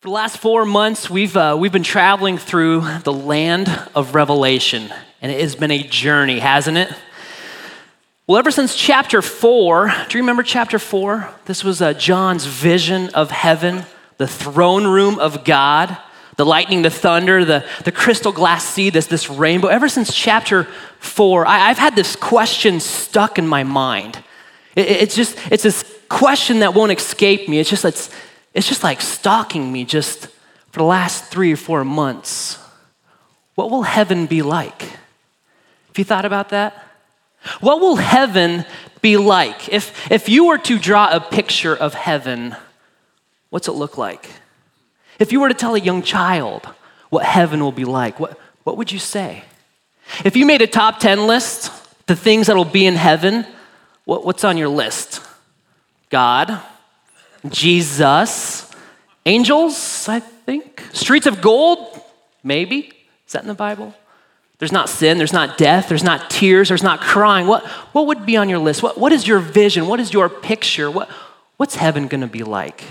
For the last four months, we've, uh, we've been traveling through the land of Revelation, and it has been a journey, hasn't it? Well, ever since chapter four, do you remember chapter four? This was uh, John's vision of heaven, the throne room of God, the lightning, the thunder, the, the crystal glass sea, this, this rainbow. Ever since chapter four, I, have had this question stuck in my mind. It, it's just, it's this question that won't escape me. It's just, it's, it's just like stalking me just for the last three or four months. What will heaven be like? Have you thought about that? What will heaven be like? If, if you were to draw a picture of heaven, what's it look like? If you were to tell a young child what heaven will be like, what, what would you say? If you made a top 10 list, the things that will be in heaven, what, what's on your list? God, Jesus, angels, I think. Streets of gold, maybe. Is that in the Bible? There's not sin, there's not death, there's not tears, there's not crying. What, what would be on your list? What, what is your vision? What is your picture? What, what's heaven gonna be like?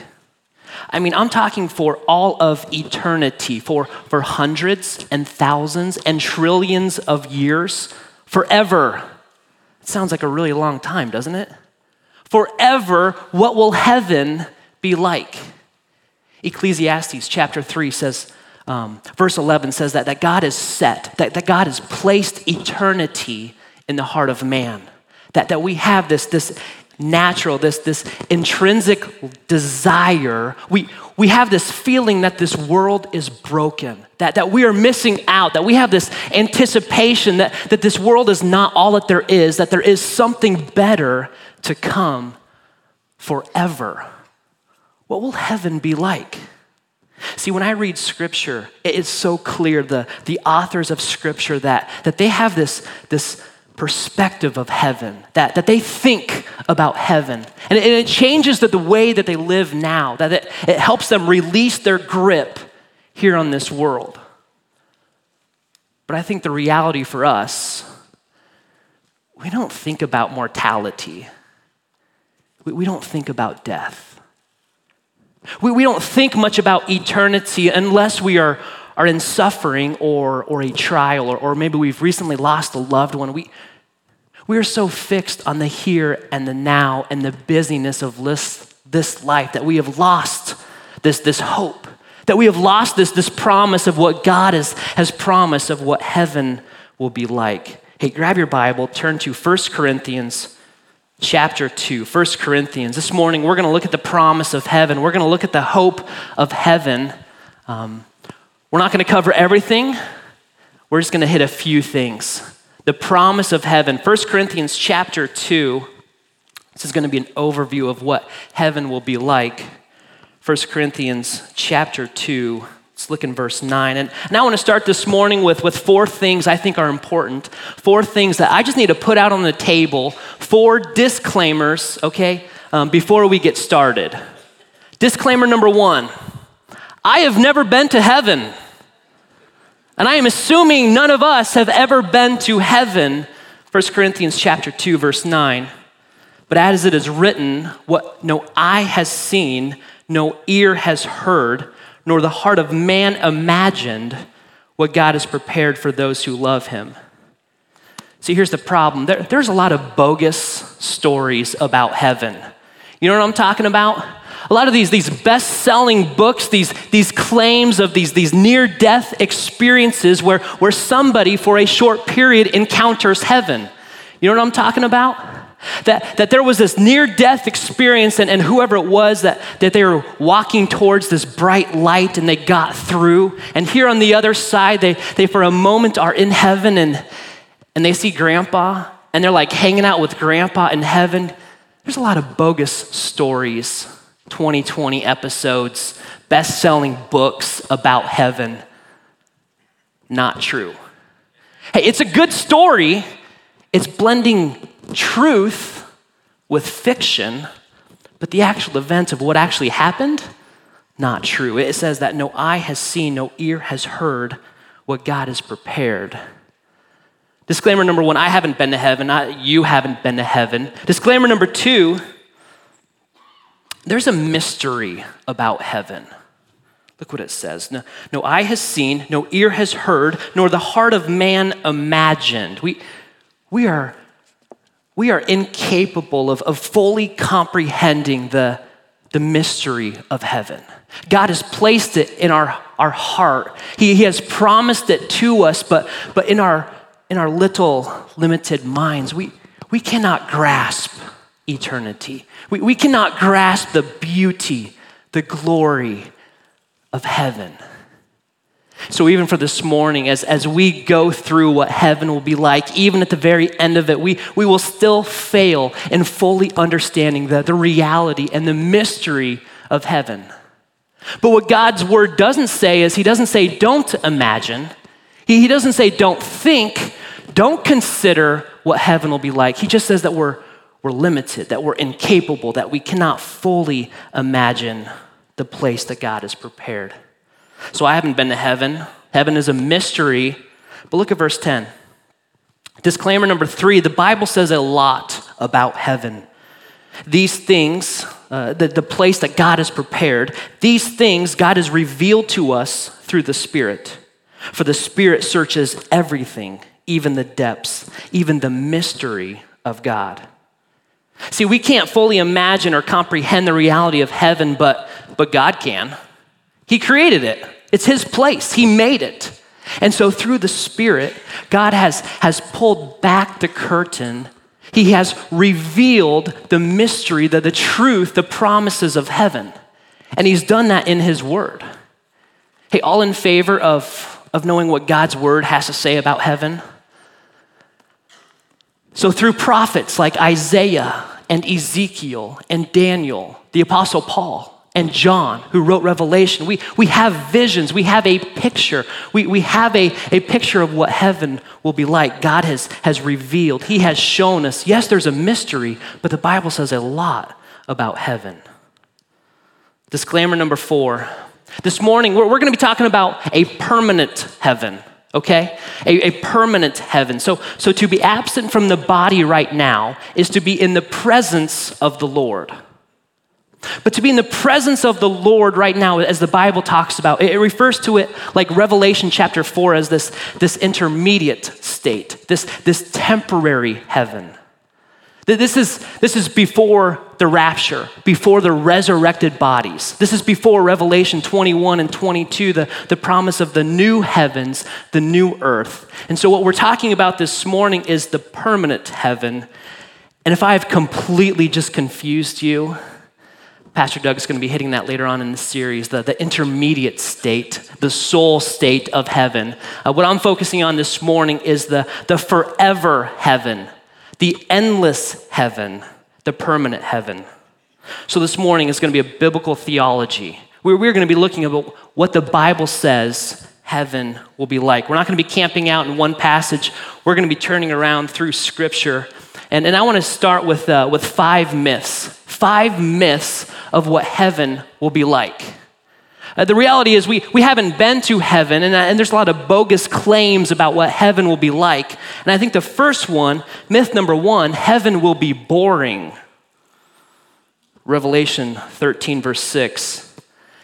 I mean, I'm talking for all of eternity, for, for hundreds and thousands and trillions of years, forever. It sounds like a really long time, doesn't it? Forever, what will heaven be like? Ecclesiastes chapter 3 says, um, verse 11 says that, that God is set, that, that God has placed eternity in the heart of man. That, that we have this, this natural, this, this intrinsic desire. We, we have this feeling that this world is broken, that, that we are missing out, that we have this anticipation that, that this world is not all that there is, that there is something better to come forever. What will heaven be like? See, when I read scripture, it is so clear, the, the authors of scripture, that, that they have this, this perspective of heaven, that, that they think about heaven. And it, and it changes the, the way that they live now, that it, it helps them release their grip here on this world. But I think the reality for us, we don't think about mortality, we, we don't think about death. We, we don't think much about eternity unless we are, are in suffering or, or a trial, or, or maybe we've recently lost a loved one. We, we are so fixed on the here and the now and the busyness of this, this life that we have lost this, this hope, that we have lost this, this promise of what God has, has promised of what heaven will be like. Hey, grab your Bible, turn to 1 Corinthians chapter 2, 1 Corinthians. This morning, we're going to look at the promise of heaven. We're going to look at the hope of heaven. Um, we're not going to cover everything, we're just going to hit a few things. The promise of heaven. 1 Corinthians chapter 2. This is going to be an overview of what heaven will be like. 1 Corinthians chapter 2 Let's look in verse 9. And I want to start this morning with, with four things I think are important. Four things that I just need to put out on the table. Four disclaimers, okay, um, before we get started. Disclaimer number one I have never been to heaven. And I am assuming none of us have ever been to heaven. 1 Corinthians chapter 2 verse 9. But as it is written, what no eye has seen, no ear has heard, nor the heart of man imagined what God has prepared for those who love him. See, here's the problem there, there's a lot of bogus stories about heaven. You know what I'm talking about? A lot of these, these best selling books, these, these claims of these, these near death experiences where, where somebody for a short period encounters heaven. You know what I'm talking about? That, that there was this near death experience, and, and whoever it was, that, that they were walking towards this bright light and they got through. And here on the other side, they, they for a moment are in heaven and, and they see grandpa and they're like hanging out with grandpa in heaven. There's a lot of bogus stories, 2020 episodes, best selling books about heaven. Not true. Hey, it's a good story. It's blending truth with fiction, but the actual event of what actually happened, not true. It says that no eye has seen, no ear has heard what God has prepared. Disclaimer number one I haven't been to heaven, I, you haven't been to heaven. Disclaimer number two there's a mystery about heaven. Look what it says. No, no eye has seen, no ear has heard, nor the heart of man imagined. We, we, are, we are incapable of, of fully comprehending the, the mystery of heaven. God has placed it in our, our heart. He, he has promised it to us, but, but in, our, in our little limited minds, we, we cannot grasp eternity. We, we cannot grasp the beauty, the glory of heaven. So, even for this morning, as, as we go through what heaven will be like, even at the very end of it, we, we will still fail in fully understanding the, the reality and the mystery of heaven. But what God's word doesn't say is, He doesn't say, don't imagine. He, he doesn't say, don't think. Don't consider what heaven will be like. He just says that we're, we're limited, that we're incapable, that we cannot fully imagine the place that God has prepared. So I haven't been to heaven. Heaven is a mystery. But look at verse 10. Disclaimer number three the Bible says a lot about heaven. These things, uh, the, the place that God has prepared, these things God has revealed to us through the Spirit. For the Spirit searches everything, even the depths, even the mystery of God. See, we can't fully imagine or comprehend the reality of heaven, but, but God can. He created it, it's His place, He made it. And so, through the Spirit, God has, has pulled back the curtain. He has revealed the mystery, the, the truth, the promises of heaven. And He's done that in His Word. Hey, all in favor of, of knowing what God's Word has to say about heaven? So, through prophets like Isaiah and Ezekiel and Daniel, the Apostle Paul, and John, who wrote Revelation, we, we have visions, we have a picture, we, we have a, a picture of what heaven will be like. God has, has revealed, He has shown us. Yes, there's a mystery, but the Bible says a lot about heaven. Disclaimer number four. This morning, we're, we're going to be talking about a permanent heaven okay? A, a, permanent heaven. So, so to be absent from the body right now is to be in the presence of the Lord. But to be in the presence of the Lord right now, as the Bible talks about, it refers to it like Revelation chapter 4 as this, this intermediate state, this, this temporary heaven. This is, this is before the rapture, before the resurrected bodies. This is before Revelation 21 and 22, the, the promise of the new heavens, the new earth. And so, what we're talking about this morning is the permanent heaven. And if I have completely just confused you, Pastor Doug is going to be hitting that later on in the series the, the intermediate state, the soul state of heaven. Uh, what I'm focusing on this morning is the, the forever heaven the endless heaven, the permanent heaven. So this morning is going to be a biblical theology. We're, we're going to be looking at what the Bible says heaven will be like. We're not going to be camping out in one passage. We're going to be turning around through Scripture. And, and I want to start with, uh, with five myths. Five myths of what heaven will be like. Uh, the reality is, we, we haven't been to heaven, and, uh, and there's a lot of bogus claims about what heaven will be like. And I think the first one, myth number one, heaven will be boring. Revelation 13, verse 6.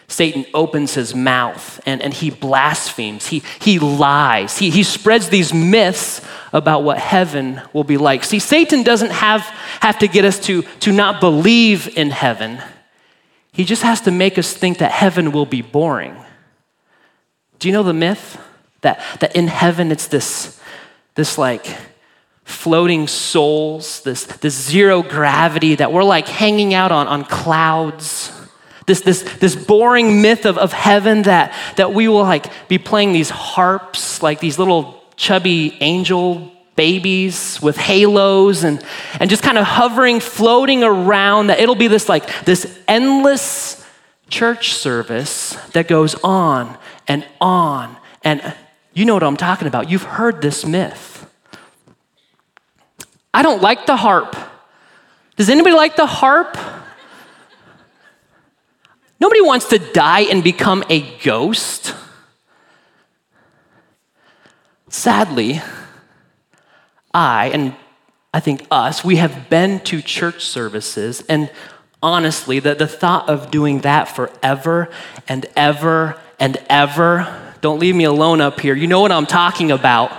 Satan opens his mouth and, and he blasphemes. He, he lies. He, he spreads these myths about what heaven will be like. See, Satan doesn't have, have to get us to, to not believe in heaven. He just has to make us think that heaven will be boring. Do you know the myth? That, that in heaven it's this, this like floating souls, this, this zero gravity, that we're like hanging out on, on clouds. This, this, this boring myth of, of heaven that, that we will like be playing these harps, like these little chubby angel babies with halos and, and just kind of hovering, floating around, that it'll be this like this endless church service that goes on and on. And you know what I'm talking about. You've heard this myth. I don't like the harp. Does anybody like the harp? Nobody wants to die and become a ghost. Sadly, I, and I think us, we have been to church services, and honestly, the, the thought of doing that forever and ever and ever, don't leave me alone up here. You know what I'm talking about.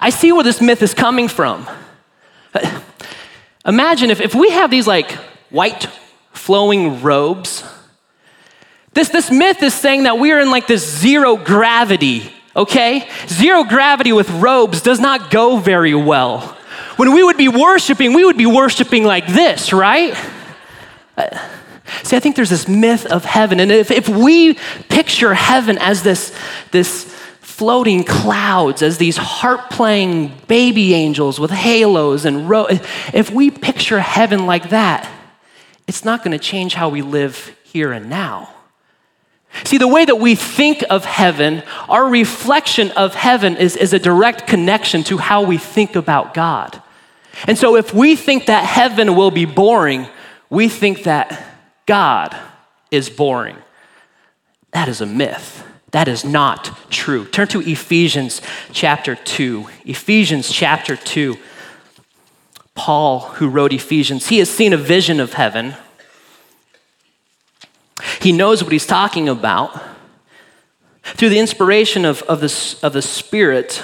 I see where this myth is coming from. Imagine if, if we have these like white flowing robes. This, this myth is saying that we are in like this zero gravity, okay? Zero gravity with robes does not go very well. When we would be worshiping, we would be worshiping like this, right? Uh, see, I think there's this myth of heaven. And if, if we picture heaven as this, this floating clouds, as these harp playing baby angels with halos and ro- if we picture heaven like that, it's not going to change how we live here and now. See, the way that we think of heaven, our reflection of heaven is, is a direct connection to how we think about God. And so, if we think that heaven will be boring, we think that God is boring. That is a myth. That is not true. Turn to Ephesians chapter 2. Ephesians chapter 2. Paul, who wrote Ephesians, he has seen a vision of heaven. He knows what he's talking about. Through the inspiration of, of, the, of the Spirit,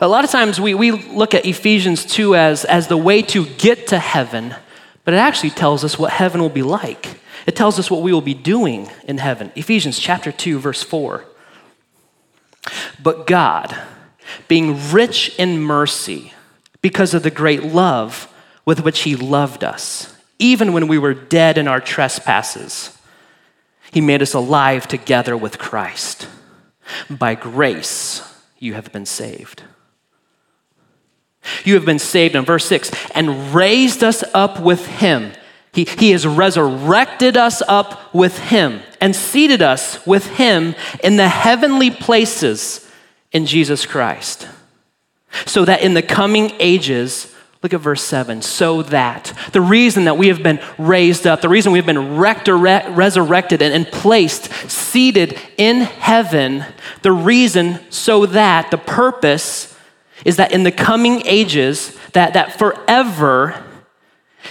a lot of times we, we look at Ephesians 2 as, as the way to get to heaven, but it actually tells us what heaven will be like. It tells us what we will be doing in heaven. Ephesians chapter 2, verse 4. But God, being rich in mercy, because of the great love with which He loved us, even when we were dead in our trespasses, He made us alive together with Christ. By grace, you have been saved. You have been saved in verse 6 and raised us up with Him. He, he has resurrected us up with Him and seated us with Him in the heavenly places in Jesus Christ so that in the coming ages, look at verse 7, so that the reason that we have been raised up, the reason we've been resurrected and, and placed, seated in heaven, the reason so that, the purpose is that in the coming ages, that, that forever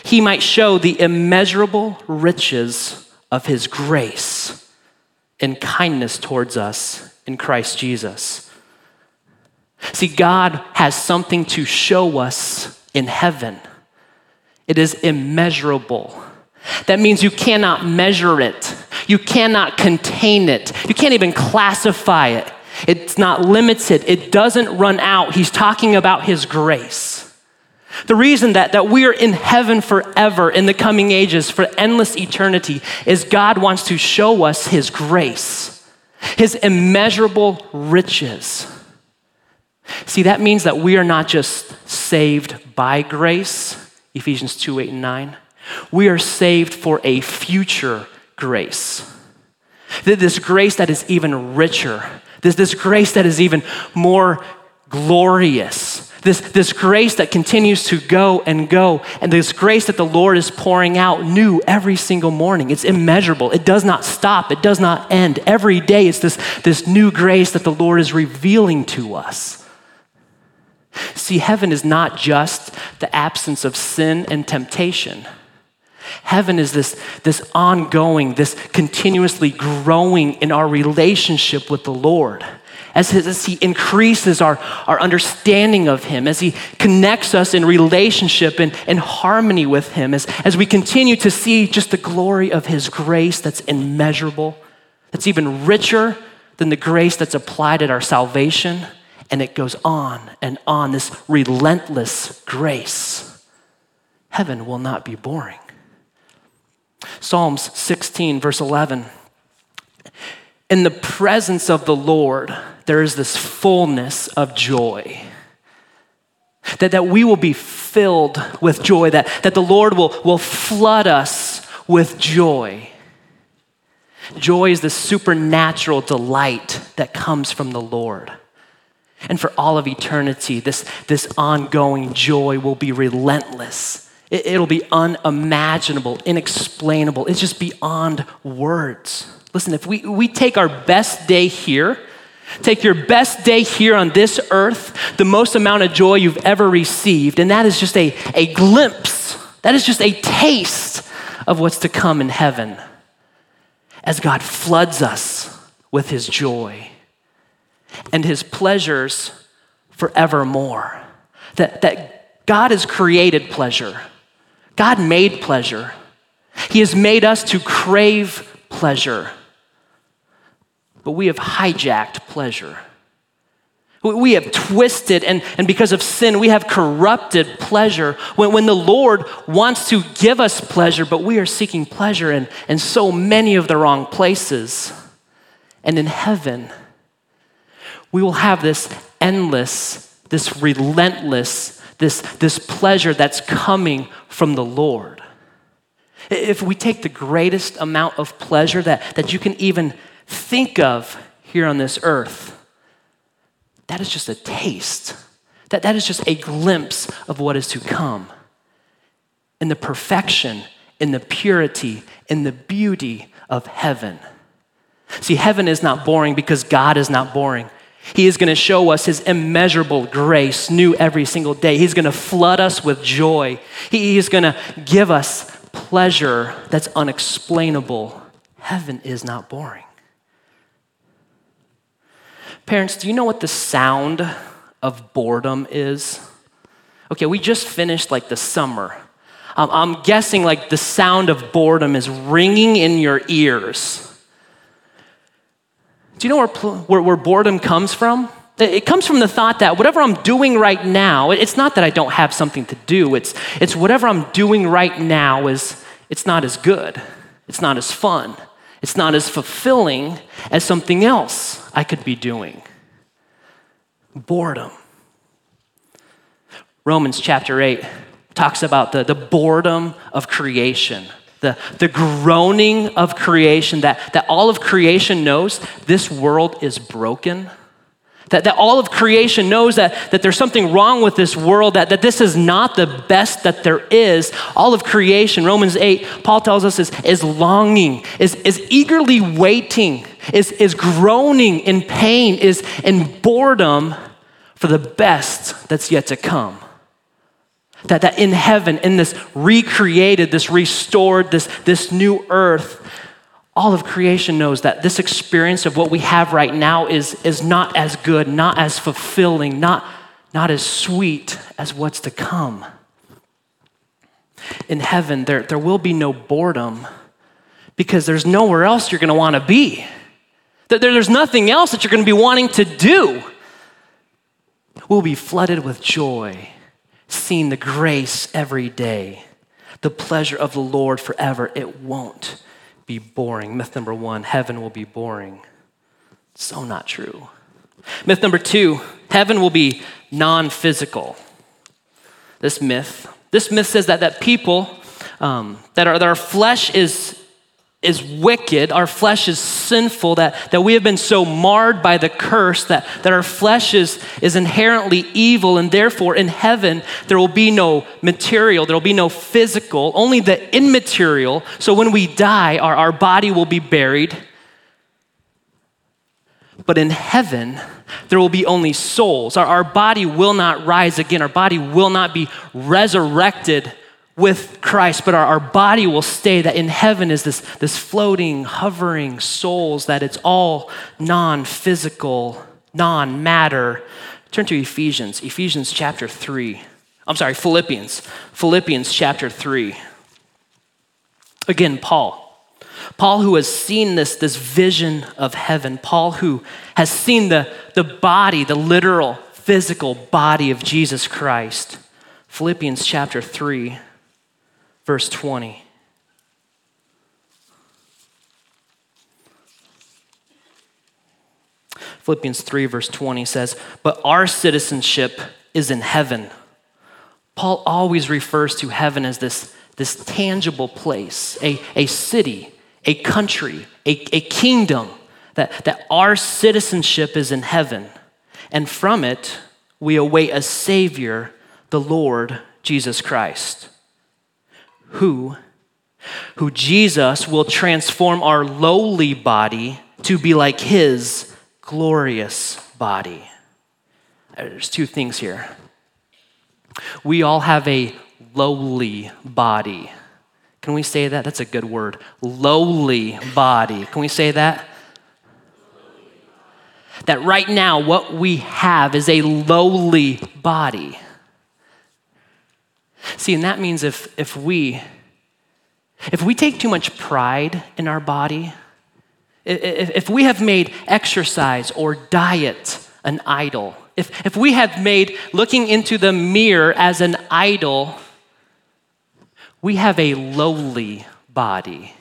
he might show the immeasurable riches of his grace and kindness towards us in Christ Jesus. See, God has something to show us in heaven. It is immeasurable. That means you cannot measure it, you cannot contain it, you can't even classify it. It's not limited, it doesn't run out. He's talking about His grace. The reason that, that we are in heaven forever in the coming ages for endless eternity is God wants to show us His grace, His immeasurable riches. See, that means that we are not just saved by grace, Ephesians 2 8 and 9. We are saved for a future grace. This grace that is even richer, this, this grace that is even more glorious, this, this grace that continues to go and go, and this grace that the Lord is pouring out new every single morning. It's immeasurable. It does not stop, it does not end. Every day, it's this, this new grace that the Lord is revealing to us. See, heaven is not just the absence of sin and temptation. Heaven is this, this ongoing, this continuously growing in our relationship with the Lord. As, as He increases our, our understanding of Him, as He connects us in relationship and, and harmony with Him, as, as we continue to see just the glory of His grace that's immeasurable, that's even richer than the grace that's applied at our salvation and it goes on and on, this relentless grace. Heaven will not be boring. Psalms 16, verse 11. In the presence of the Lord, there is this fullness of joy. That, that we will be filled with joy, that, that the Lord will, will flood us with joy. Joy is the supernatural delight that comes from the Lord. And for all of eternity, this, this ongoing joy will be relentless. It, it'll be unimaginable, inexplainable. It's just beyond words. Listen, if we, we take our best day here, take your best day here on this earth, the most amount of joy you've ever received, and that is just a, a glimpse, that is just a taste of what's to come in heaven as God floods us with his joy and his pleasures forevermore. That, that God has created pleasure, God made pleasure. He has made us to crave pleasure, but we have hijacked pleasure. We have twisted, and, and because of sin, we have corrupted pleasure. When, when the Lord wants to give us pleasure, but we are seeking pleasure in, in so many of the wrong places. And in heaven, we will have this endless, this relentless, this, this pleasure that's coming from the Lord. If we take the greatest amount of pleasure that, that you can even think of here on this earth, that is just a taste. That, that is just a glimpse of what is to come. In the perfection, in the purity, in the beauty of heaven. See, heaven is not boring because God is not boring. He is going to show us His immeasurable grace new every single day. He's going to flood us with joy. He is going to give us pleasure that's unexplainable. Heaven is not boring. Parents, do you know what the sound of boredom is? Okay, we just finished like the summer. Um, I'm guessing like the sound of boredom is ringing in your ears. Do you know where, where, where boredom comes from? It comes from the thought that whatever I'm doing right now, it's not that I don't have something to do. It's, it's whatever I'm doing right now is it's not as good. It's not as fun. It's not as fulfilling as something else I could be doing. Boredom. Romans chapter 8 talks about the, the boredom of creation, the, the groaning of creation, that, that all of creation knows this world is broken that, that all of creation knows that, that there's something wrong with this world, that, that this is not the best that there is. All of creation, Romans 8, Paul tells us, is, is longing, is, is eagerly waiting, is, is groaning in pain, is in boredom for the best that's yet to come. That, that in heaven, in this recreated, this restored, this, this new earth, all of creation knows that this experience of what we have right now is, is not as good, not as fulfilling, not, not as sweet as what's to come. In heaven, there, there will be no boredom because there's nowhere else you're going to want to be. There, there's nothing else that you're going to be wanting to do. We'll be flooded with joy, seeing the grace every day, the pleasure of the Lord forever. It won't be boring. Myth number one heaven will be boring. So not true. Myth number two heaven will be non physical. This myth, this myth says that, that people, um, that, are, that our flesh is is wicked, our flesh is sinful, that, that we have been so marred by the curse that, that our flesh is, is inherently evil, and therefore in heaven there will be no material, there will be no physical, only the immaterial. So when we die, our, our body will be buried. But in heaven, there will be only souls. Our, our body will not rise again, our body will not be resurrected with Christ, but our, our body will stay. That in heaven is this, this floating, hovering souls, that it's all non physical, non matter. Turn to Ephesians, Ephesians chapter 3. I'm sorry, Philippians, Philippians chapter 3. Again, Paul. Paul, who has seen this, this vision of heaven, Paul, who has seen the, the body, the literal, physical body of Jesus Christ. Philippians chapter 3, verse 20. Philippians 3, verse 20 says, But our citizenship is in heaven. Paul always refers to heaven as this, this tangible place, a, a city, a country, a, a kingdom, that, that our citizenship is in heaven. And from it, we await a Savior, the Lord Jesus Christ who who Jesus will transform our lowly body to be like his glorious body. There's two things here. We all have a lowly body Can we say that? That's a good word. Lowly body. Can we say that? That right now, what we have is a lowly body. See, and that means if, if we if we take too much pride in our body, if, if we have made exercise or diet an idol, if, if we have made looking into the mirror as an idol, we have a lowly body.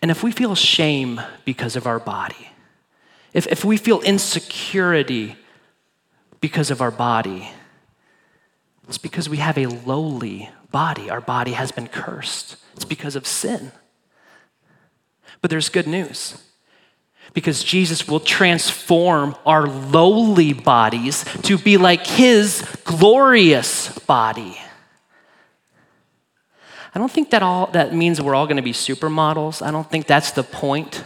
And if we feel shame because of our body, if, if we feel insecurity because of our body, it's because we have a lowly body. Our body has been cursed. It's because of sin. But there's good news because Jesus will transform our lowly bodies to be like his glorious body. I don't think that all that means we're all going to be supermodels. I don't think that's the point.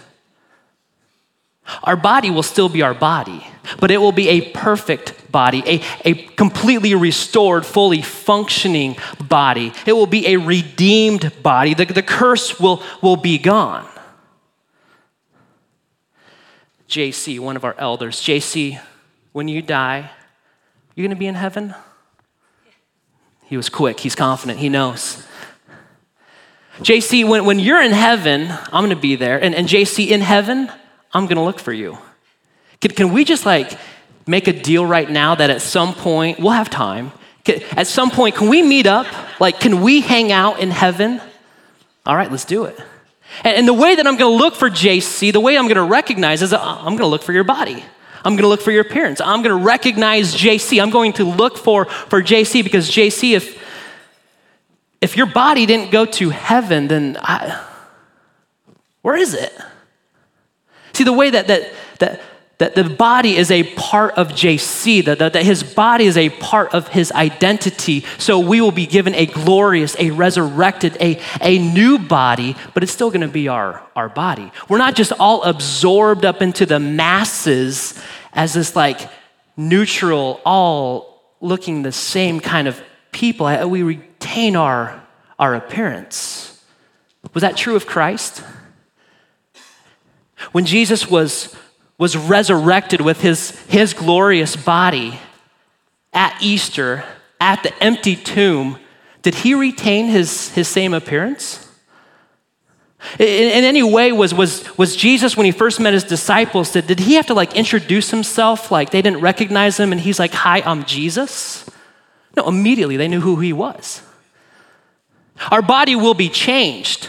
Our body will still be our body, but it will be a perfect body, a, a completely restored, fully functioning body. It will be a redeemed body. The, the curse will, will be gone. JC, one of our elders, JC, when you die, you're going to be in heaven? He was quick, he's confident, he knows. JC, when, when you're in heaven, I'm going to be there. And, and JC, in heaven, I'm going to look for you. Can, can we just like make a deal right now that at some point, we'll have time. At some point, can we meet up? Like, can we hang out in heaven? All right, let's do it. And, the way that I'm going to look for JC, the way I'm going to recognize is uh, I'm going to look for your body. I'm going to look for your appearance. I'm going to recognize JC. I'm going to look for, for JC because JC, if, if your body didn't go to heaven, then I, where is it? See, the way that, that, that, that the body is a part of JC, that, that, that his body is a part of his identity. So we will be given a glorious, a resurrected, a, a new body, but it's still gonna be our, our body. We're not just all absorbed up into the masses as this like neutral, all looking the same kind of people. Uh, we retain our, our appearance. Was that true of Christ? When Jesus was, was resurrected with his, his glorious body at Easter, at the empty tomb, did he retain his, his same appearance? In, in, any way, was, was, was Jesus, when he first met his disciples, did, did he have to like introduce himself like they didn't recognize him and he's like, Hi, I'm Jesus? No, immediately they knew who he was. Our body will be changed.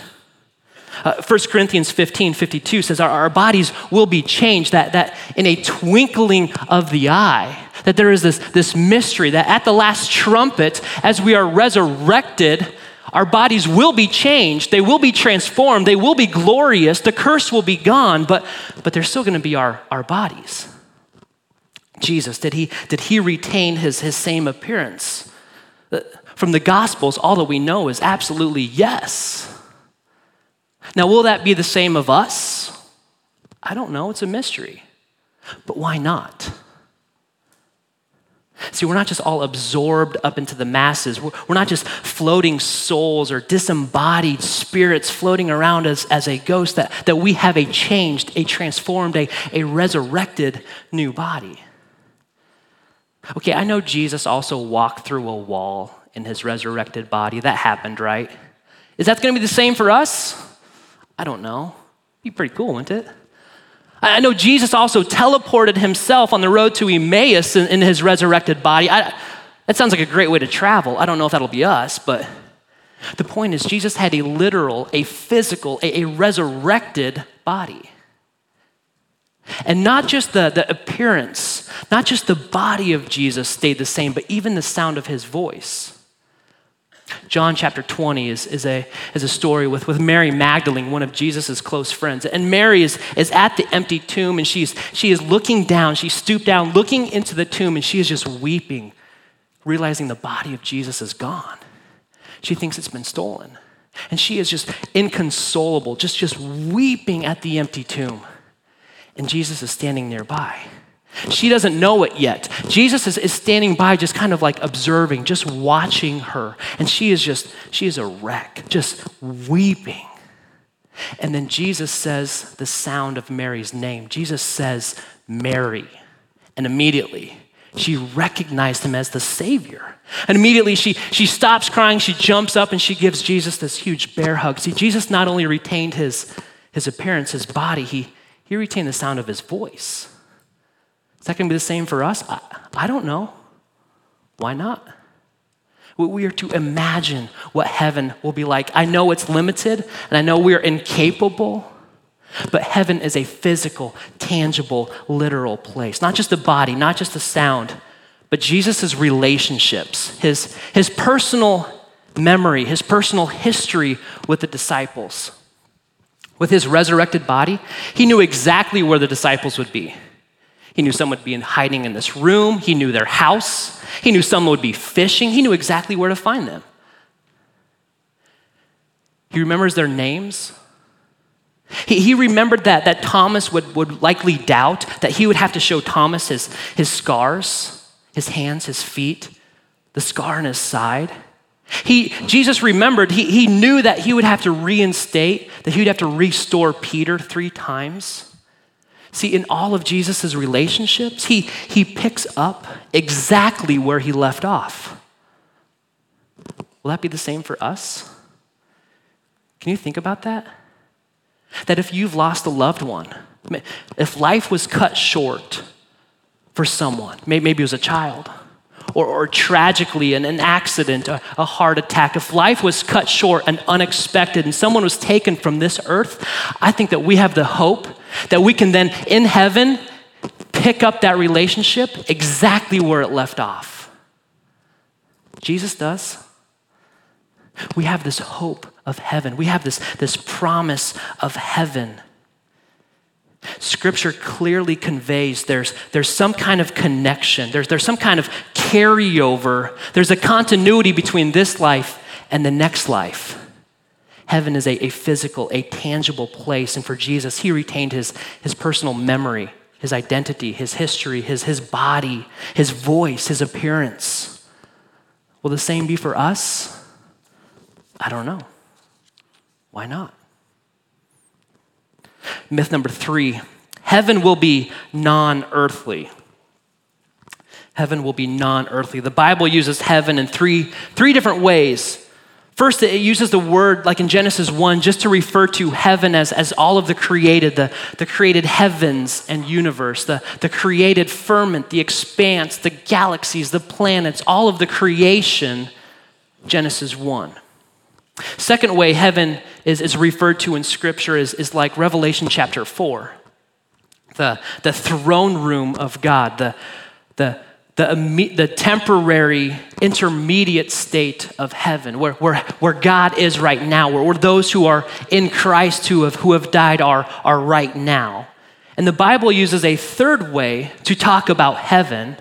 Uh, 1 Corinthians 15 52 says our, our bodies will be changed, that, that in a twinkling of the eye, that there is this, this mystery that at the last trumpet, as we are resurrected, our bodies will be changed, they will be transformed, they will be glorious, the curse will be gone, but, but they're still going to be our, our bodies. Jesus, did he, did he retain his, his same appearance? Uh, from the Gospels, all that we know is absolutely yes. Now, will that be the same of us? I don't know. It's a mystery. But why not? See, we're not just all absorbed up into the masses. We're, not just floating souls or disembodied spirits floating around us as a ghost, that, that we have a changed, a transformed, a, a resurrected new body. Okay, I know Jesus also walked through a wall in his resurrected body. That happened, right? Is that going to be the same for us? I don't know. Be pretty cool, wouldn't it? I know Jesus also teleported himself on the road to Emmaus in, in his resurrected body. I, that sounds like a great way to travel. I don't know if that'll be us, but the point is, Jesus had a literal, a physical, a, a resurrected body. And not just the, the appearance, not just the body of Jesus stayed the same, but even the sound of his voice. John chapter 20 is, is, a, is a story with, with Mary Magdalene, one of Jesus' close friends. And Mary is, is at the empty tomb and she's, she is looking down. She stooped down, looking into the tomb, and she is just weeping, realizing the body of Jesus is gone. She thinks it's been stolen. And she is just inconsolable, just, just weeping at the empty tomb. And Jesus is standing nearby. She doesn't know it yet. Jesus is, is standing by, just kind of like observing, just watching her. And she is just, she is a wreck, just weeping. And then Jesus says the sound of Mary's name. Jesus says, Mary. And immediately, she recognized him as the Savior. And immediately she, she stops crying, she jumps up, and she gives Jesus this huge bear hug. See, Jesus not only retained his, his appearance, his body, he, he retained the sound of his voice. Is that going to be the same for us? I, I don't know. Why not? We are to imagine what heaven will be like. I know it's limited, and I know we're incapable. But heaven is a physical, tangible, literal place. Not just a body, not just a sound, but Jesus' relationships, his, his personal memory, his personal history with the disciples. With his resurrected body, he knew exactly where the disciples would be. He knew some would be in hiding in this room. He knew their house. He knew some would be fishing. He knew exactly where to find them. He remembers their names. He, he remembered that, that Thomas would, would likely doubt, that he would have to show Thomas his, his scars, his hands, his feet, the scar on his side. He, Jesus remembered, he, he knew that he would have to reinstate, that he would have to restore Peter three times. See, in all of Jesus' relationships, he, he picks up exactly where he left off. Will that be the same for us? Can you think about that? That if you've lost a loved one, if life was cut short for someone, maybe it was a child, or, or tragically in an accident, a, a heart attack, if life was cut short and unexpected and someone was taken from this earth, I think that we have the hope that we can then in heaven pick up that relationship exactly where it left off. Jesus does. We have this hope of heaven. We have this, this promise of heaven. Scripture clearly conveys there's, there's some kind of connection, there's, there's some kind of carryover, there's a continuity between this life and the next life. Heaven is a, a physical, a tangible place, and for Jesus, he retained his, his personal memory, his identity, his history, his, his body, his voice, his appearance. Will the same be for us? I don't know. Why not? Myth number three heaven will be non earthly. Heaven will be non earthly. The Bible uses heaven in three, three different ways. First, it uses the word, like in Genesis 1, just to refer to heaven as, as all of the created, the, the created heavens and universe, the, the created firmament, the expanse, the galaxies, the planets, all of the creation, Genesis 1. Second way heaven is, is referred to in Scripture is, is like Revelation chapter 4, the, the throne room of God, the, the, the, the temporary intermediate state of heaven, where, where, where God is right now, where, where those who are in Christ who have, who have died are, are right now. And the Bible uses a third way to talk about heaven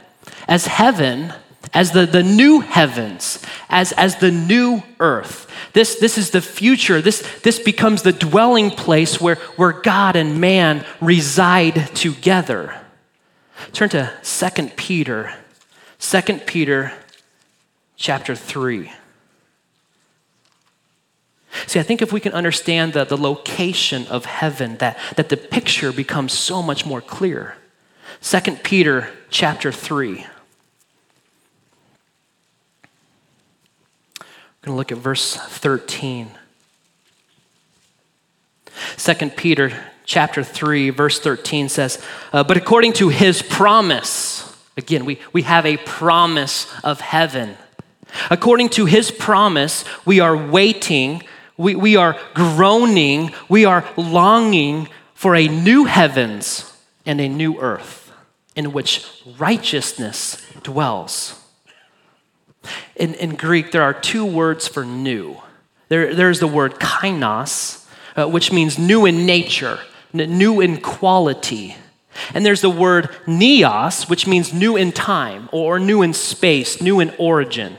as heaven as the, the new heavens, as, as the new earth. This, this is the future. This, this becomes the dwelling place where, where God and man reside together. Turn to 2 Peter, 2 Peter chapter 3. See, I think if we can understand the, the location of heaven, that, that the picture becomes so much more clear. 2 Peter chapter 3. We're going to look at verse 13. 2 Peter chapter 3, verse 13 says, uh, But according to his promise, again, we, we have a promise of heaven. According to his promise, we are waiting, we, we are groaning, we are longing for a new heavens and a new earth in which righteousness dwells. In, in Greek, there are two words for new. There, there's the word kainos, uh, which means new in nature, new in quality. And there's the word neos, which means new in time or new in space, new in origin.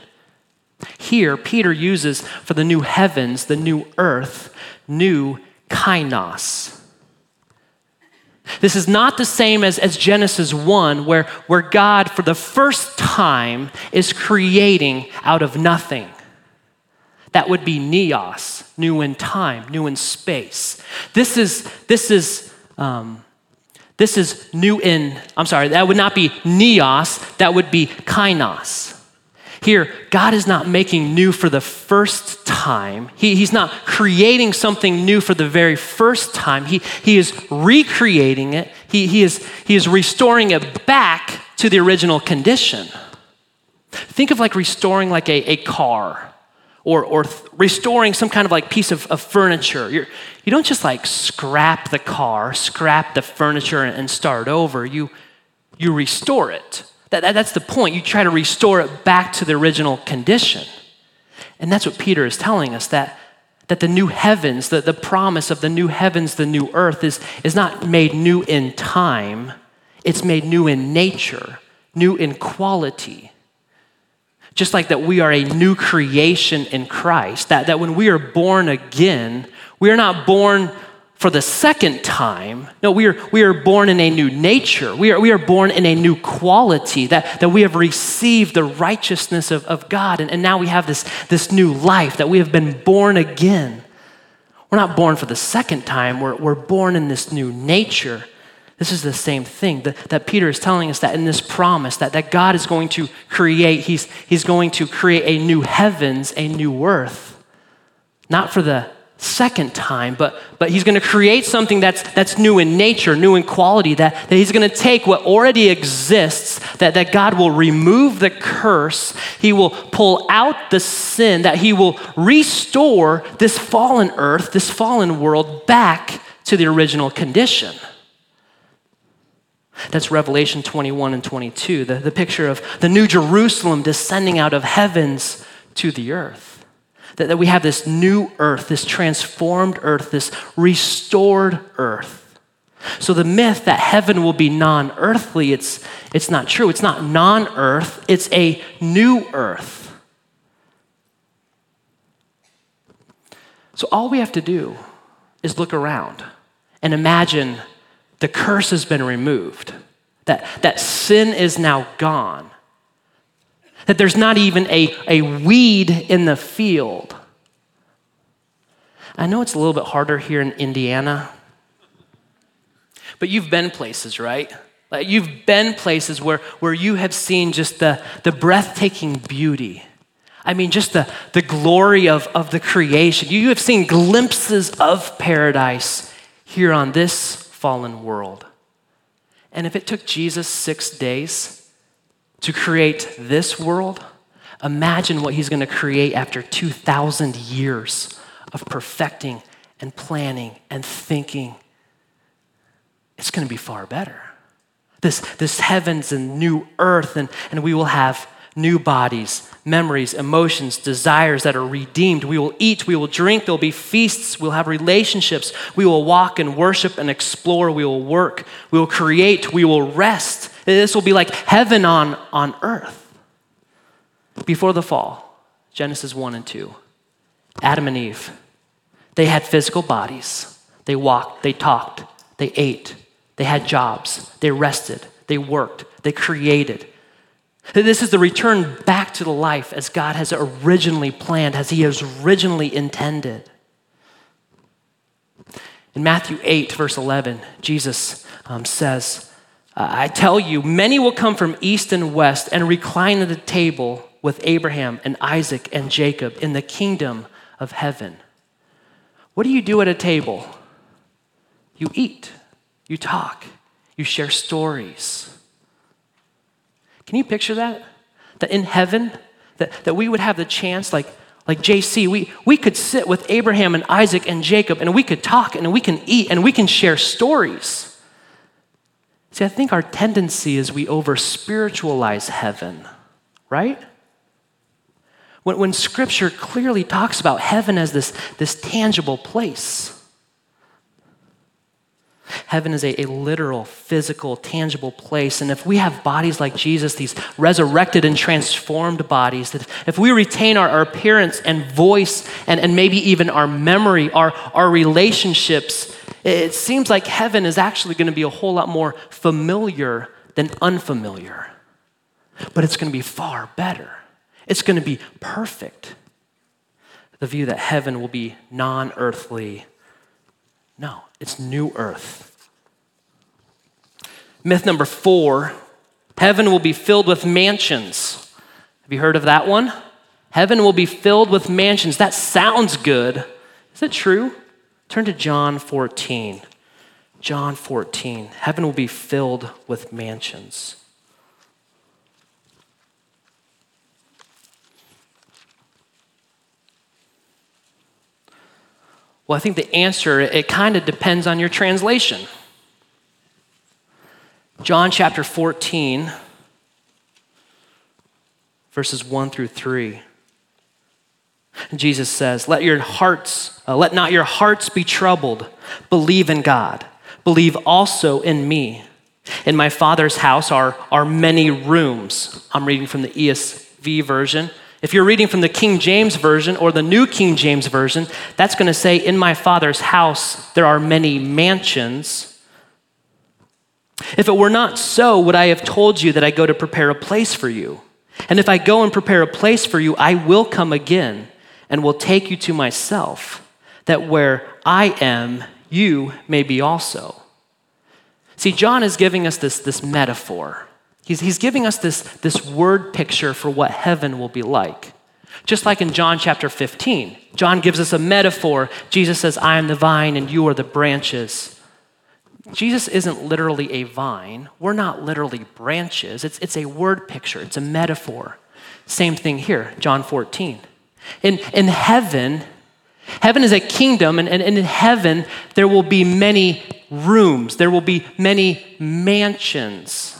Here, Peter uses for the new heavens, the new earth, new kainos. This is not the same as, as Genesis 1, where, where God, for the first time, is creating out of nothing. That would be neos, new in time, new in space. This is, this is, um, this is new in, I'm sorry, that would not be neos, that would be kainos. Here, God is not making new for the first time. He, he's not creating something new for the very first time. He, he is recreating it, he, he, is, he is restoring it back to the original condition. Think of like restoring like a, a car or, or th- restoring some kind of like piece of, of furniture. You're, you don't just like scrap the car, scrap the furniture and, and start over. You, you restore it. That, that, that's the point. You try to restore it back to the original condition. And that's what Peter is telling us that, that the new heavens, the, the promise of the new heavens, the new earth, is, is not made new in time, it's made new in nature, new in quality. Just like that, we are a new creation in Christ, that, that when we are born again, we are not born for the second time. No, we are, we are born in a new nature. We are, we are born in a new quality, that, that we have received the righteousness of, of God. And, and now we have this, this new life, that we have been born again. We're not born for the second time, we're, we're born in this new nature. This is the same thing that, that Peter is telling us that in this promise that, that God is going to create, he's, he's going to create a new heavens, a new earth. Not for the second time, but, but he's going to create something that's, that's new in nature, new in quality, that, that he's going to take what already exists, that, that God will remove the curse, he will pull out the sin, that he will restore this fallen earth, this fallen world back to the original condition. That's Revelation 21 and 22, the, the picture of the new Jerusalem descending out of heavens to the earth that, that we have this new earth, this transformed earth, this restored earth. So the myth that heaven will be non earthly, it's, it's not true. It's not non earth, it's a new earth. So all we have to do is look around and imagine the curse has been removed, that, that sin is now gone that there's not even a, a weed in the field. I know it's a little bit harder here in Indiana, but you've been places, right? Like you've been places where, where you have seen just the, the breathtaking beauty. I mean, just the, the glory of, of the creation. You have seen glimpses of paradise here on this fallen world. And if it took Jesus six days to create this world, imagine what he's going to create after 2,000 years of perfecting and planning and thinking. It's going to be far better. This, this heavens and new earth, and, and we will have new bodies, memories, emotions, desires that are redeemed. We will eat, we will drink, there'll be feasts, we'll have relationships, we will walk and worship and explore, we will work, we will create, we will rest. This will be like heaven on, on earth. Before the fall, Genesis 1 and 2, Adam and Eve, they had physical bodies. They walked, they talked, they ate, they had jobs, they rested, they worked, they created. This is the return back to the life as God has originally planned, as He has originally intended. In Matthew 8, verse 11, Jesus um, says, I tell you, many will come from east and west and recline at the table with Abraham and Isaac and Jacob in the kingdom of heaven. What do you do at a table? You eat, you talk, you share stories. Can you picture that? That in heaven, that, that we would have the chance, like, like JC, we, we could sit with Abraham and Isaac and Jacob and we could talk and we can eat and we can share stories. See, I think our tendency is we over spiritualize heaven, right? When, when scripture clearly talks about heaven as this, this tangible place. Heaven is a, a, literal, physical, tangible place. And if we have bodies like Jesus, these resurrected and transformed bodies, that if we retain our, our appearance and voice and, and maybe even our memory, our, our relationships, it seems like heaven is actually going to be a whole lot more familiar than unfamiliar. But it's going to be far better. It's going to be perfect. The view that heaven will be non earthly. No, it's new earth. Myth number four heaven will be filled with mansions. Have you heard of that one? Heaven will be filled with mansions. That sounds good. Is it true? Turn to John 14. John 14. Heaven will be filled with mansions. Well, I think the answer, it kind of depends on your translation. John chapter 14, verses 1 through 3. Jesus says, Let your hearts, uh, let not your hearts be troubled. Believe in God. Believe also in me. In my Father's house are, are many rooms. I'm reading from the ESV version. If you're reading from the King James Version or the New King James Version, that's going to say, In my Father's house there are many mansions. If it were not so, would I have told you that I go to prepare a place for you? And if I go and prepare a place for you, I will come again and will take you to myself, that where I am, you may be also. See, John is giving us this, this metaphor. He's, he's giving us this, this word picture for what heaven will be like. Just like in John chapter 15, John gives us a metaphor. Jesus says, I am the vine and you are the branches. Jesus isn't literally a vine. We're not literally branches. It's, it's a word picture, it's a metaphor. Same thing here, John 14. In, in heaven, heaven is a kingdom, and, and, and in heaven, there will be many rooms, there will be many mansions.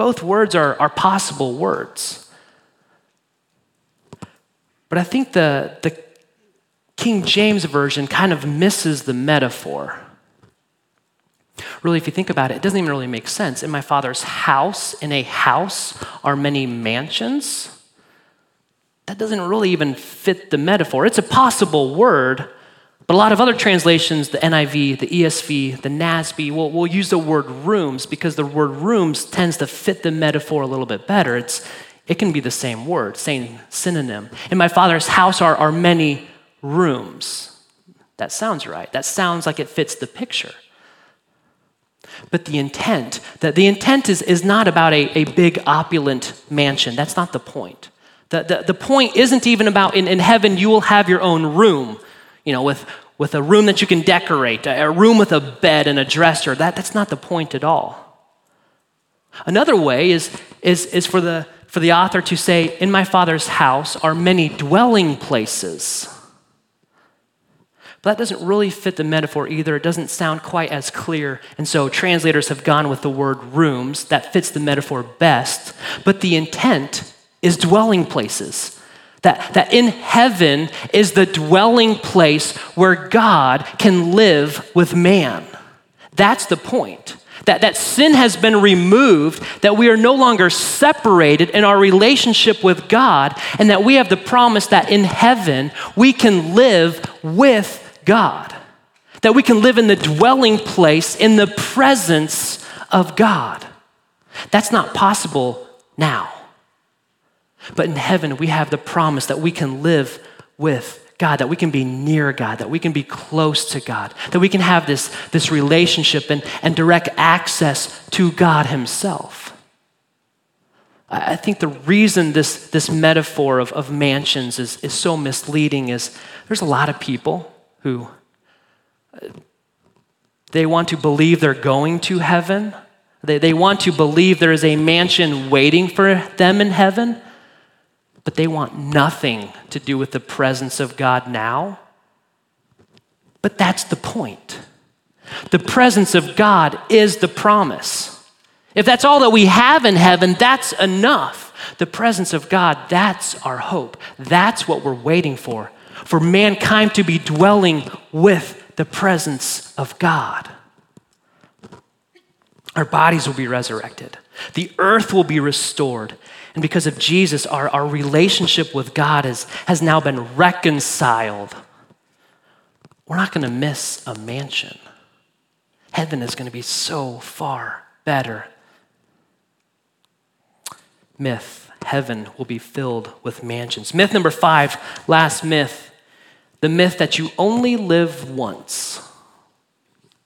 Both words are, are possible words. But I think the, the King James Version kind of misses the metaphor. Really, if you think about it, it doesn't even really make sense. In my father's house, in a house, are many mansions. That doesn't really even fit the metaphor. It's a possible word, but a lot of other translations, the NIV, the ESV, the NASB, will, will use the word rooms because the word rooms tends to fit the metaphor a little bit better. It's, it can be the same word, same synonym. In my father's house are, are many rooms. That sounds right. That sounds like it fits the picture. But the intent, that the intent is, is not about a, a big opulent mansion. That's not the point. The, the, the point isn't even about in, in heaven you will have your own room you know, with, with a room that you can decorate, a room with a bed and a dresser. That, that's not the point at all. Another way is, is, is for, the, for the author to say, In my Father's house are many dwelling places. But that doesn't really fit the metaphor either. It doesn't sound quite as clear. And so translators have gone with the word rooms. That fits the metaphor best. But the intent is dwelling places. That, that in heaven is the dwelling place where God can live with man. That's the point. That, that sin has been removed, that we are no longer separated in our relationship with God, and that we have the promise that in heaven we can live with God. That we can live in the dwelling place, in the presence of God. That's not possible now. But in heaven, we have the promise that we can live with God, that we can be near God, that we can be close to God, that we can have this, this relationship and, and direct access to God Himself. I think the reason this, this metaphor of, of mansions is, is so misleading is there's a lot of people who uh, they want to believe they're going to heaven. They, they want to believe there is a mansion waiting for them in heaven but they want nothing to do with the presence of God now. But that's the point. The presence of God is the promise. If that's all that we have in heaven, that's enough. The presence of God, that's our hope. That's what we're waiting for. For mankind to be dwelling with the presence of God. Our bodies will be resurrected. The earth will be restored. And because of Jesus, our, our relationship with God is, has now been reconciled. we're not going to miss a mansion. Heaven is going to be so far better. Myth heaven will be filled with mansions. Myth number five, last myth the myth that you only live once.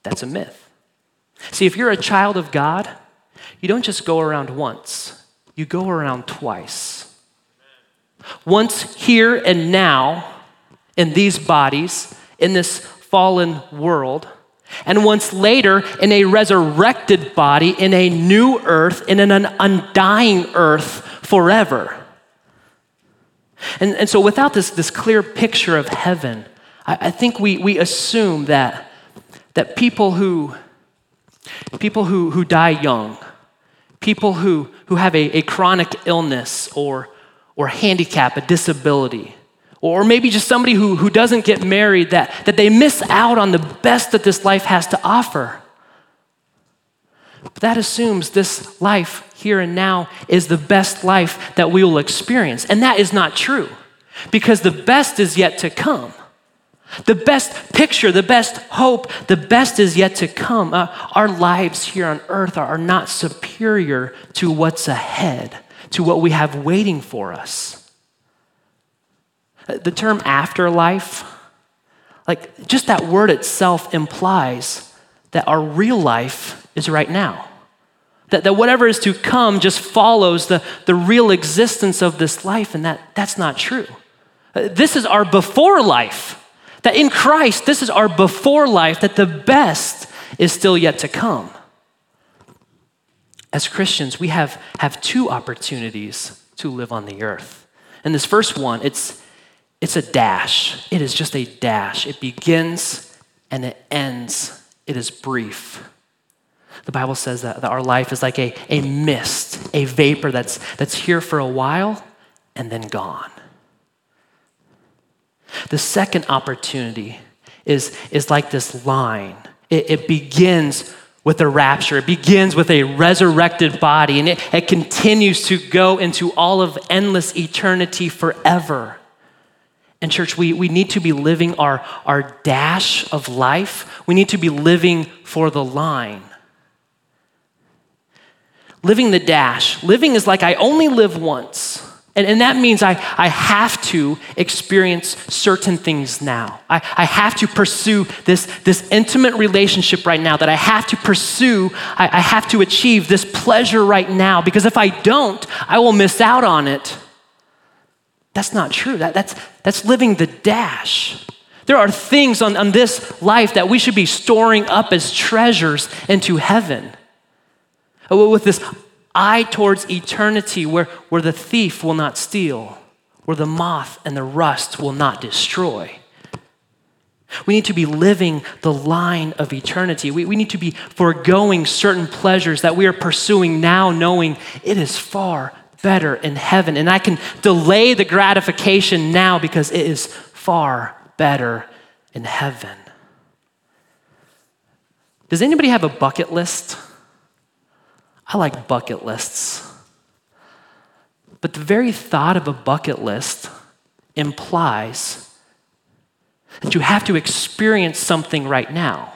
That's a myth. See, if you're a child of God, you don't just go around once, you go around twice. Once here and now in these bodies, in this fallen world, and once later in a resurrected body, in a new earth, in an undying earth forever. And, and so, without this, this clear picture of heaven, I, I think we, we assume that, that people who people who, who die young, people who, who have a, a chronic illness or, or handicap, a disability, or maybe just somebody who, who doesn't get married, that, that they miss out on the best that this life has to offer. But that assumes this life here and now is the best life that we will experience. And that is not true because the best is yet to come. The best picture, the best hope, the best is yet to come. Uh, our lives here on earth are, are not superior to what's ahead, to what we have waiting for us. Uh, the term afterlife, like just that word itself implies that our real life is right now. That, that whatever is to come just follows the, the real existence of this life, and that, that's not true. Uh, this is our before life. That in Christ, this is our before life, that the best is still yet to come. As Christians, we have, have two opportunities to live on the earth. And this first one, it's, it's a dash. It is just a dash. It begins and it ends. It is brief. The Bible says that, that our life is like a, a mist, a vapor that's, that's here for a while and then gone. The second opportunity is, is like this line. It, it begins with a rapture, it begins with a resurrected body, and it, it continues to go into all of endless eternity forever. And, church, we, we need to be living our, our dash of life. We need to be living for the line living the dash. Living is like I only live once. And, and that means I, I have to experience certain things now. I, I have to pursue this, this intimate relationship right now, that I have to pursue, I, I have to achieve this pleasure right now, because if I don't, I will miss out on it. That's not true. That, that's, that's living the dash. There are things on, on this life that we should be storing up as treasures into heaven. Uh, with this eye towards eternity where, where the thief will not steal, where the moth and the rust will not destroy. We need to be living the line of eternity. We, we need to be foregoing certain pleasures that we are pursuing now, knowing it is far better in heaven. And I can delay the gratification now because it is far better in heaven. Does anybody have a bucket list? I like bucket lists. But the very thought of a bucket list implies that you have to experience something right now.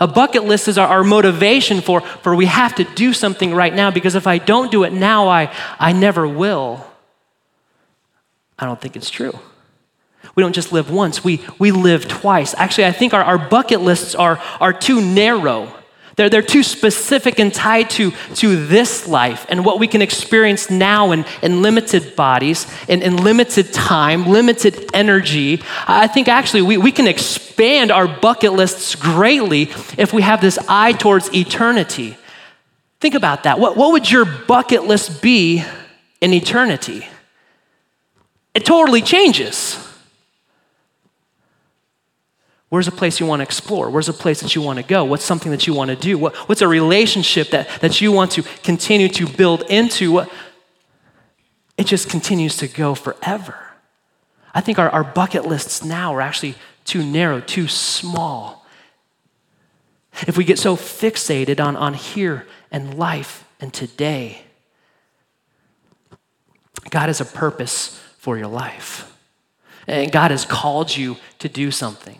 A bucket list is our, our, motivation for, for we have to do something right now because if I don't do it now, I, I never will. I don't think it's true. We don't just live once, we, we live twice. Actually, I think our, our bucket lists are, are too narrow. They're, they're too specific and tied to, to this life and what we can experience now in, in limited bodies, in, in limited time, limited energy. I think actually we, we can expand our bucket lists greatly if we have this eye towards eternity. Think about that. What, what would your bucket list be in eternity? It totally changes. Where's a place you want to explore? Where's a place that you want to go? What's something that you want to do? What, what's a relationship that, that you want to continue to build into? It just continues to go forever. I think our, our bucket lists now are actually too narrow, too small. If we get so fixated on, on here and life and today, God has a purpose for your life. And God has called you to do something.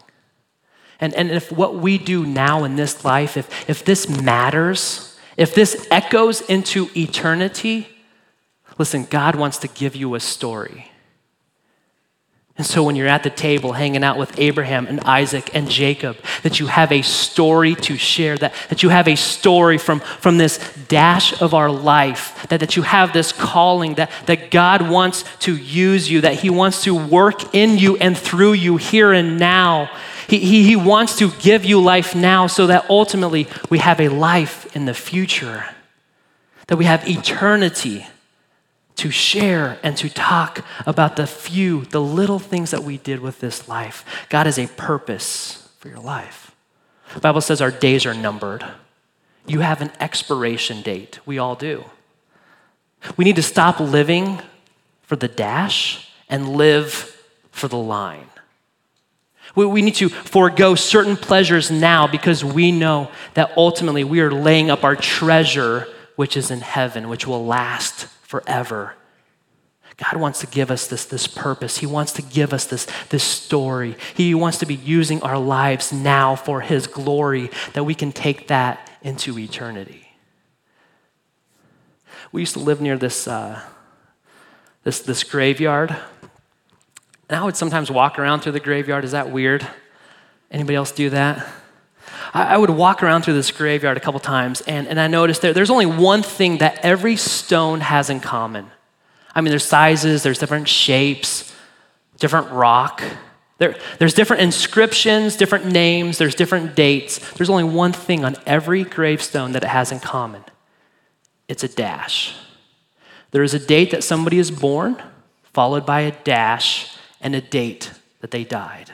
And, and if what we do now in this life, if, if this matters, if this echoes into eternity, listen, God wants to give you a story. And so when you're at the table hanging out with Abraham and Isaac and Jacob, that you have a story to share, that, that you have a story from, from this dash of our life, that, that you have this calling, that, that God wants to use you, that He wants to work in you and through you here and now. He, he, he wants to give you life now so that ultimately we have a life in the future, that we have eternity to share and to talk about the few, the little things that we did with this life. God has a purpose for your life. The Bible says our days are numbered. You have an expiration date. We all do. We need to stop living for the dash and live for the line. We, we need to forego certain pleasures now because we know that ultimately we are laying up our treasure, which is in heaven, which will last forever. God wants to give us this, this purpose. He wants to give us this, this story. He wants to be using our lives now for His glory, that we can take that into eternity. We used to live near this, uh, this, this graveyard. And I would sometimes walk around through the graveyard. Is that weird? Anybody else do that? I, would walk around through this graveyard a couple times, and, and I noticed there, there's only one thing that every stone has in common. I mean, there's sizes, there's different shapes, different rock. There, there's different inscriptions, different names, there's different dates. There's only one thing on every gravestone that it has in common it's a dash. There is a date that somebody is born, followed by a dash, and a date that they died.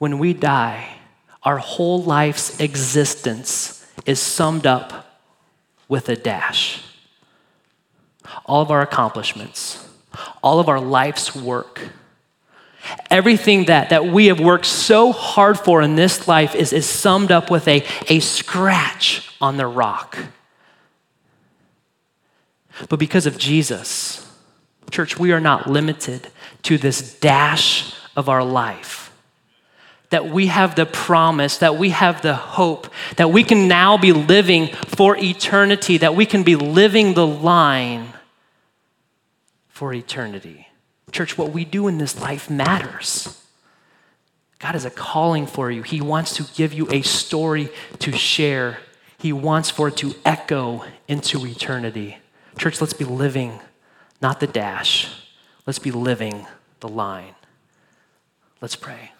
when we die, our whole life's existence is summed up with a dash. All of our accomplishments, all of our life's work, everything that, that we have worked so hard for in this life is, is summed up with a, a scratch on the rock. But because of Jesus, church, we are not limited to this dash of our life that we have the promise, that we have the hope, that we can now be living for eternity, that we can be living the line for eternity. Church, what we do in this life matters. God is a calling for you. He wants to give you a story to share. He wants for it to echo into eternity. Church, let's be living, not the dash. Let's be living the line. Let's pray.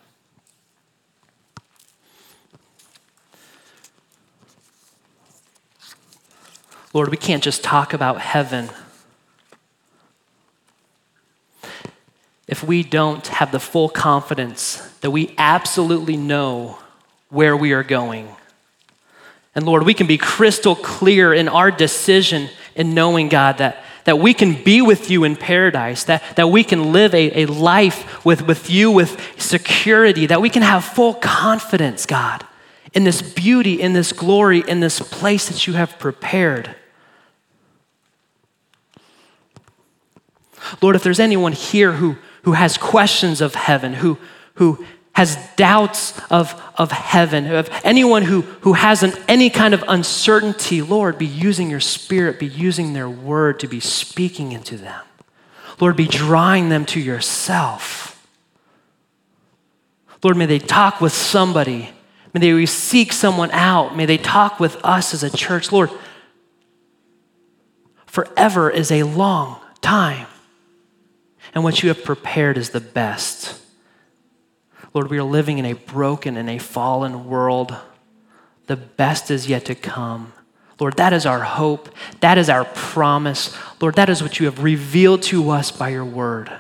Lord, we can't just talk about heaven if we don't have the full confidence that we absolutely know where we are going. And Lord, we can be crystal clear in our decision in knowing, God, that, that we can be with you in paradise, that, that we can live a, a life with, with you with security, that we can have full confidence, God, in this beauty, in this glory, in this place that you have prepared. Lord, if there's anyone here who, who has questions of heaven, who, who has doubts of, of heaven, of anyone who, who has an, any kind of uncertainty, Lord, be using your spirit, be using their word to be speaking into them. Lord, be drawing them to yourself. Lord, may they talk with somebody. May they seek someone out. May they talk with us as a church. Lord, forever is a long time and what you have prepared is the best. Lord, we are living in a broken and a fallen world. The best is yet to come. Lord, that is our hope. That is our promise. Lord, that is what you have revealed to us by your word.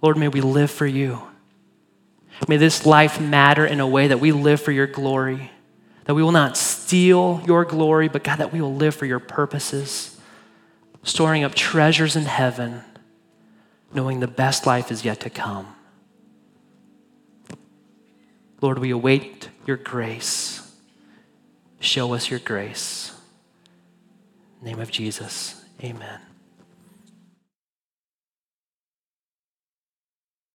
Lord, may we live for you. May this life matter in a way that we live for your glory, that we will not steal your glory, but God, that we will live for your purposes storing up treasures in heaven, knowing the best life is yet to come. Lord, we await your grace. Show us your grace. name of Jesus, amen.